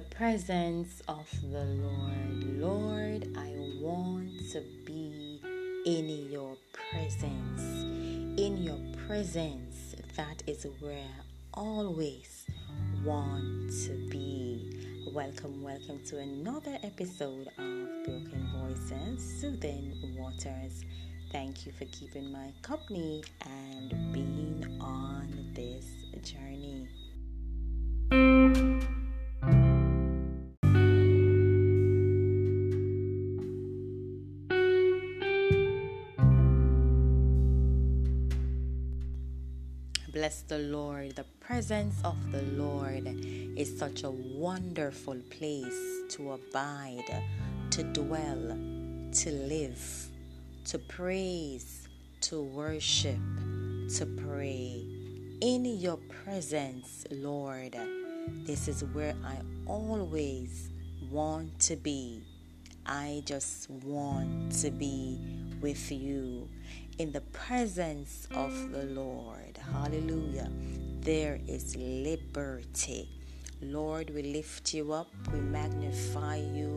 the presence of the Lord. Lord, I want to be in your presence. In your presence, that is where I always want to be. Welcome, welcome to another episode of Broken Voices, Soothing Waters. Thank you for keeping my company and being on this journey. Bless the Lord. The presence of the Lord is such a wonderful place to abide, to dwell, to live, to praise, to worship, to pray. In your presence, Lord, this is where I always want to be. I just want to be with you in the presence of the Lord. Hallelujah. There is liberty. Lord, we lift you up, we magnify you,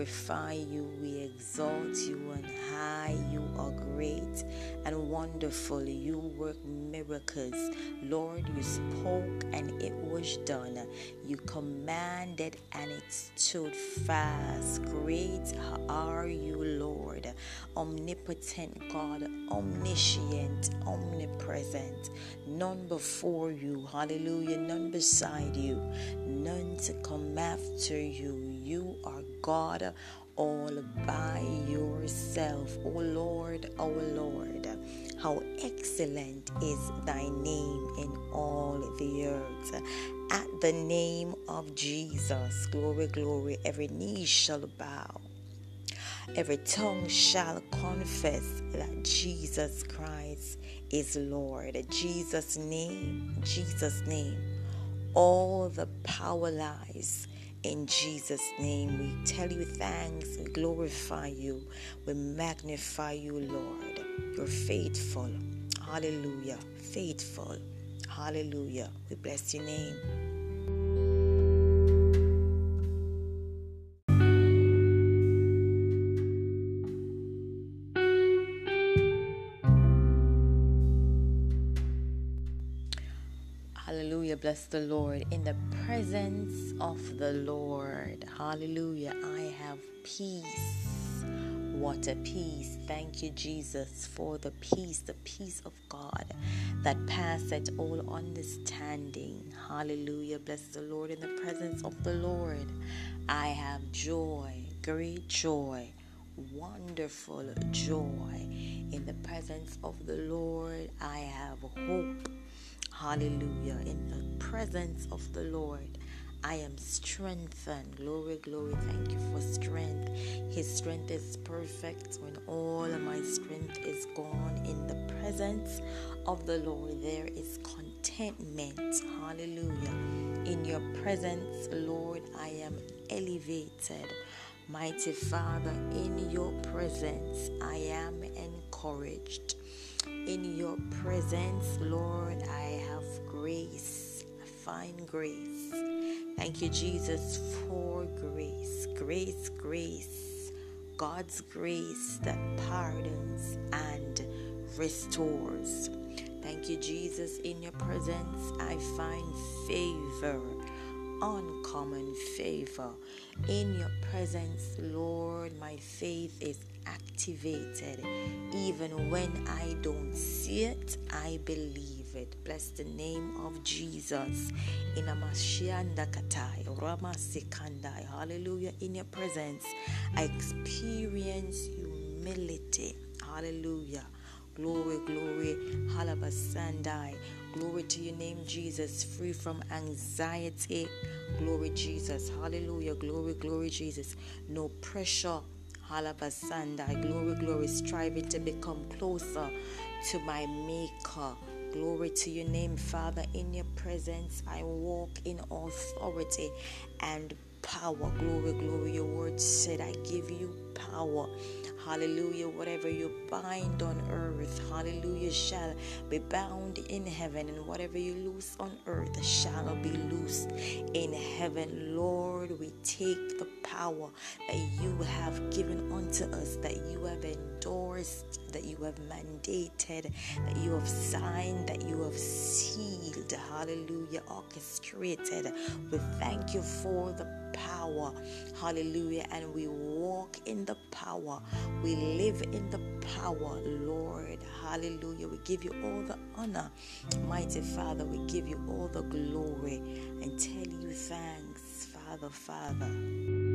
glorify you, we exalt you on high. You are great and wonderful. You work miracles. Lord, you spoke and it was done. You commanded and it stood fast. Great are you, Lord. Omnipotent God, omniscient, omnipresent. None before you. Hallelujah. None beside you. None to come after you. You are God all by yourself. O oh Lord, our Lord, how excellent is thy name in all the earth. At the name of Jesus, glory, glory, every knee shall bow. Every tongue shall confess that Jesus Christ is Lord. Jesus' name, Jesus' name. All the power lies in Jesus' name, we tell you thanks, we glorify you, we magnify you, Lord. You're faithful. Hallelujah. Faithful. Hallelujah. We bless your name. Bless the Lord. In the presence of the Lord. Hallelujah. I have peace. What a peace. Thank you, Jesus, for the peace, the peace of God that passeth all understanding. Hallelujah. Bless the Lord. In the presence of the Lord, I have joy, great joy, wonderful joy. In the presence of the Lord, I have hope Hallelujah. In the presence of the Lord, I am strengthened. Glory, glory. Thank you for strength. His strength is perfect when all of my strength is gone. In the presence of the Lord, there is contentment. Hallelujah. In your presence, Lord, I am elevated. Mighty Father, in your presence, I am encouraged. In your presence, Lord, I have grace, I find grace. Thank you, Jesus, for grace, grace, grace, God's grace that pardons and restores. Thank you, Jesus, in your presence, I find favor uncommon favor. In your presence, Lord, my faith is activated. Even when I don't see it, I believe it. Bless the name of Jesus. In Ramasikandai. Hallelujah. In your presence, I experience humility. Hallelujah. Glory, glory. Halabasandai. Glory to your name, Jesus. Free from anxiety. Glory, Jesus. Hallelujah. Glory, glory, Jesus. No pressure. Halabasandai. Glory, glory. Striving to become closer to my Maker. Glory to your name, Father. In your presence, I walk in authority and power. Glory, glory. Your word said, I give you power. Hallelujah. Whatever you bind on earth, hallelujah, shall be bound in heaven, and whatever you loose on earth shall be loosed in heaven. Lord, we take the power that you have given unto us, that you have endorsed, that you have mandated, that you have signed, that you have sealed, hallelujah, orchestrated. We thank you for the power, hallelujah, and we walk in the power, we live in the power, Lord, hallelujah. We give you all the honor, mighty Father, we give you all the glory and tell you thanks, Father, Father.